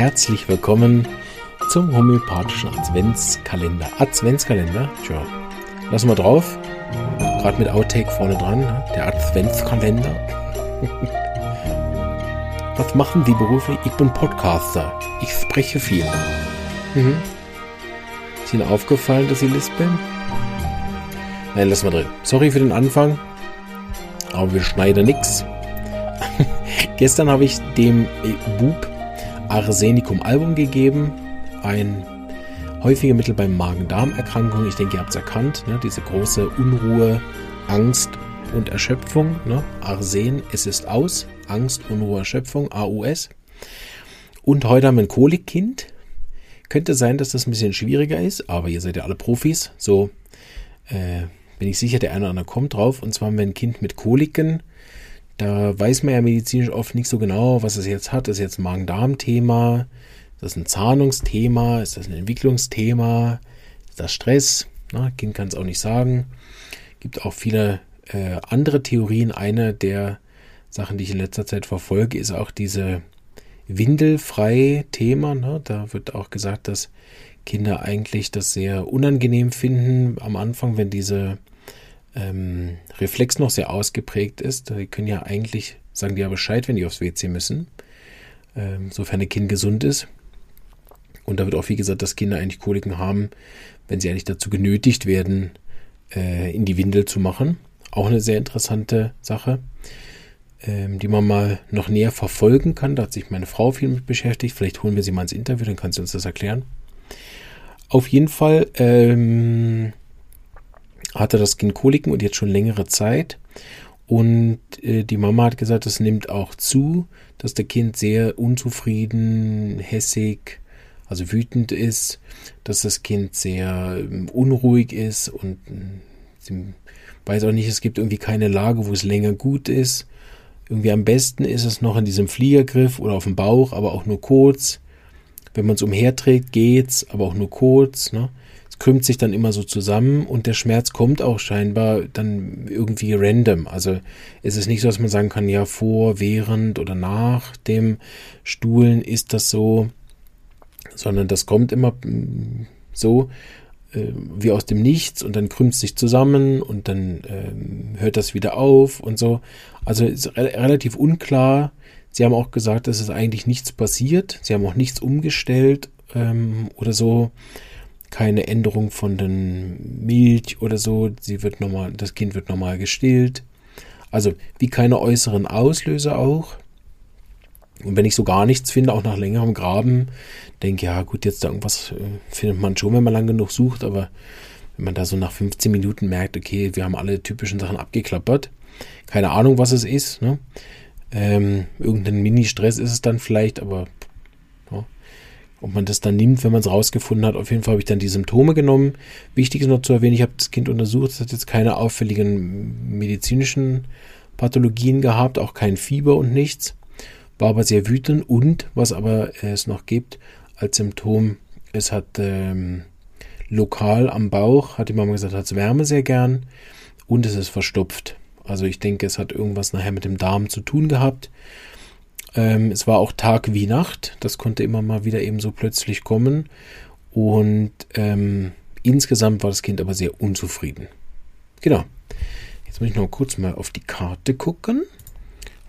herzlich willkommen zum homöopathischen Adventskalender. Adventskalender, tja, lassen wir drauf. Gerade mit Outtake vorne dran, ne? der Adventskalender. Was machen die Berufe? Ich bin Podcaster. Ich spreche viel. Mhm. Ist Ihnen aufgefallen, dass ich lispeln? Nein, lassen wir drin. Sorry für den Anfang, aber wir schneiden nix. Gestern habe ich dem Bub Arsenicum Album gegeben. Ein häufiger Mittel bei Magen-Darm-Erkrankungen. Ich denke, ihr habt es erkannt. Ne? Diese große Unruhe, Angst und Erschöpfung. Ne? Arsen, es ist aus. Angst, Unruhe, Erschöpfung, AUS. Und heute haben wir ein Kolikkind. Könnte sein, dass das ein bisschen schwieriger ist, aber ihr seid ja alle Profis. So äh, bin ich sicher, der eine oder andere kommt drauf. Und zwar haben wir ein Kind mit Koliken. Da weiß man ja medizinisch oft nicht so genau, was es jetzt hat. Ist jetzt ein Magen-Darm-Thema? Ist das ein Zahnungsthema? Ist das ein Entwicklungsthema? Ist das Stress? Na, kind kann es auch nicht sagen. Gibt auch viele äh, andere Theorien. Eine der Sachen, die ich in letzter Zeit verfolge, ist auch diese windelfrei Thema. Ne? Da wird auch gesagt, dass Kinder eigentlich das sehr unangenehm finden am Anfang, wenn diese ähm, Reflex noch sehr ausgeprägt ist. Die können ja eigentlich, sagen die ja Bescheid, wenn die aufs WC müssen, ähm, sofern ein Kind gesund ist. Und da wird auch wie gesagt, dass Kinder eigentlich Koliken haben, wenn sie eigentlich dazu genötigt werden, äh, in die Windel zu machen. Auch eine sehr interessante Sache, ähm, die man mal noch näher verfolgen kann. Da hat sich meine Frau viel mit beschäftigt. Vielleicht holen wir sie mal ins Interview, dann kann sie uns das erklären. Auf jeden Fall ähm, hatte das Kind Koliken und jetzt schon längere Zeit. Und äh, die Mama hat gesagt, das nimmt auch zu, dass der Kind sehr unzufrieden, hässig, also wütend ist, dass das Kind sehr ähm, unruhig ist und äh, sie weiß auch nicht, es gibt irgendwie keine Lage, wo es länger gut ist. Irgendwie am besten ist es noch in diesem Fliegergriff oder auf dem Bauch, aber auch nur kurz. Wenn man es umherträgt, geht's, aber auch nur kurz. Ne? Krümmt sich dann immer so zusammen und der Schmerz kommt auch scheinbar dann irgendwie random. Also ist es nicht so, dass man sagen kann, ja, vor, während oder nach dem Stuhlen ist das so, sondern das kommt immer mm, so äh, wie aus dem Nichts und dann krümmt es sich zusammen und dann äh, hört das wieder auf und so. Also ist re relativ unklar. Sie haben auch gesagt, es eigentlich nichts passiert. Sie haben auch nichts umgestellt ähm, oder so keine Änderung von den Milch oder so. Sie wird normal, das Kind wird normal gestillt. Also wie keine äußeren Auslöser auch. Und wenn ich so gar nichts finde, auch nach längerem Graben, denke ja gut, jetzt irgendwas äh, findet man schon, wenn man lang genug sucht, aber wenn man da so nach 15 Minuten merkt, okay, wir haben alle typischen Sachen abgeklappert, keine Ahnung, was es ist, ne? Ähm, irgendein Mini-Stress ist es dann vielleicht, aber ob man das dann nimmt, wenn man es rausgefunden hat. Auf jeden Fall habe ich dann die Symptome genommen. Wichtig ist noch zu erwähnen, ich habe das Kind untersucht, es hat jetzt keine auffälligen medizinischen Pathologien gehabt, auch kein Fieber und nichts. War aber sehr wütend und, was aber es noch gibt als Symptom, es hat ähm, lokal am Bauch, hat die Mama gesagt, hat es Wärme sehr gern und es ist verstopft. Also ich denke, es hat irgendwas nachher mit dem Darm zu tun gehabt. Ähm, es war auch Tag wie Nacht. Das konnte immer mal wieder eben so plötzlich kommen. Und ähm, insgesamt war das Kind aber sehr unzufrieden. Genau. Jetzt muss ich noch kurz mal auf die Karte gucken,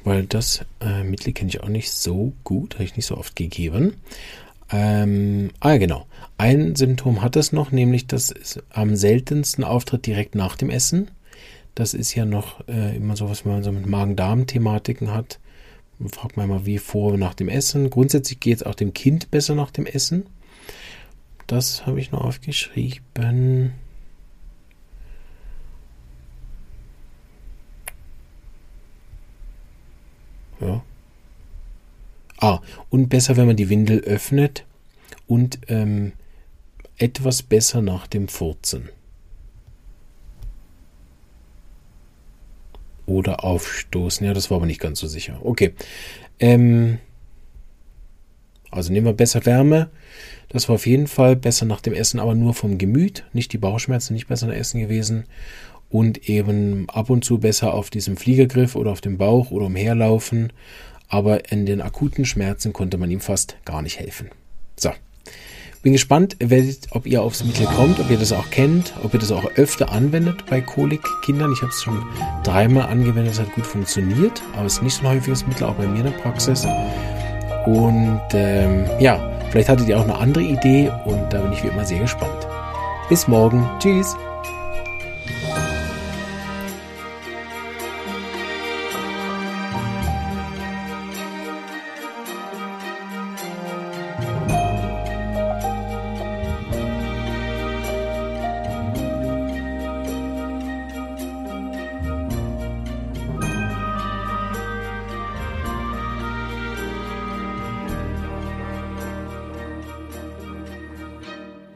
weil das äh, Mittel kenne ich auch nicht so gut, habe ich nicht so oft gegeben. Ähm, ah, genau. Ein Symptom hat es noch, nämlich dass es am seltensten auftritt direkt nach dem Essen. Das ist ja noch äh, immer so, was man so mit Magen-Darm-Thematiken hat fragt man mal, wie vor nach dem Essen. Grundsätzlich geht es auch dem Kind besser nach dem Essen. Das habe ich noch aufgeschrieben. Ja. Ah, und besser, wenn man die Windel öffnet und ähm, etwas besser nach dem Furzen. Oder aufstoßen. Ja, das war aber nicht ganz so sicher. Okay. Ähm, also nehmen wir besser Wärme. Das war auf jeden Fall besser nach dem Essen, aber nur vom Gemüt. Nicht die Bauchschmerzen, nicht besser nach Essen gewesen. Und eben ab und zu besser auf diesem Fliegergriff oder auf dem Bauch oder umherlaufen. aber in den akuten Schmerzen konnte man ihm fast gar nicht helfen. So. Bin gespannt, ob ihr aufs Mittel kommt, ob ihr das auch kennt, ob ihr das auch öfter anwendet bei Kolikkindern. Ich habe es schon dreimal angewendet, es hat gut funktioniert, aber es ist nicht so ein häufiges Mittel, auch bei mir in der Praxis. Und ähm, ja, vielleicht hattet ihr auch eine andere Idee und da bin ich wie immer sehr gespannt. Bis morgen. Tschüss.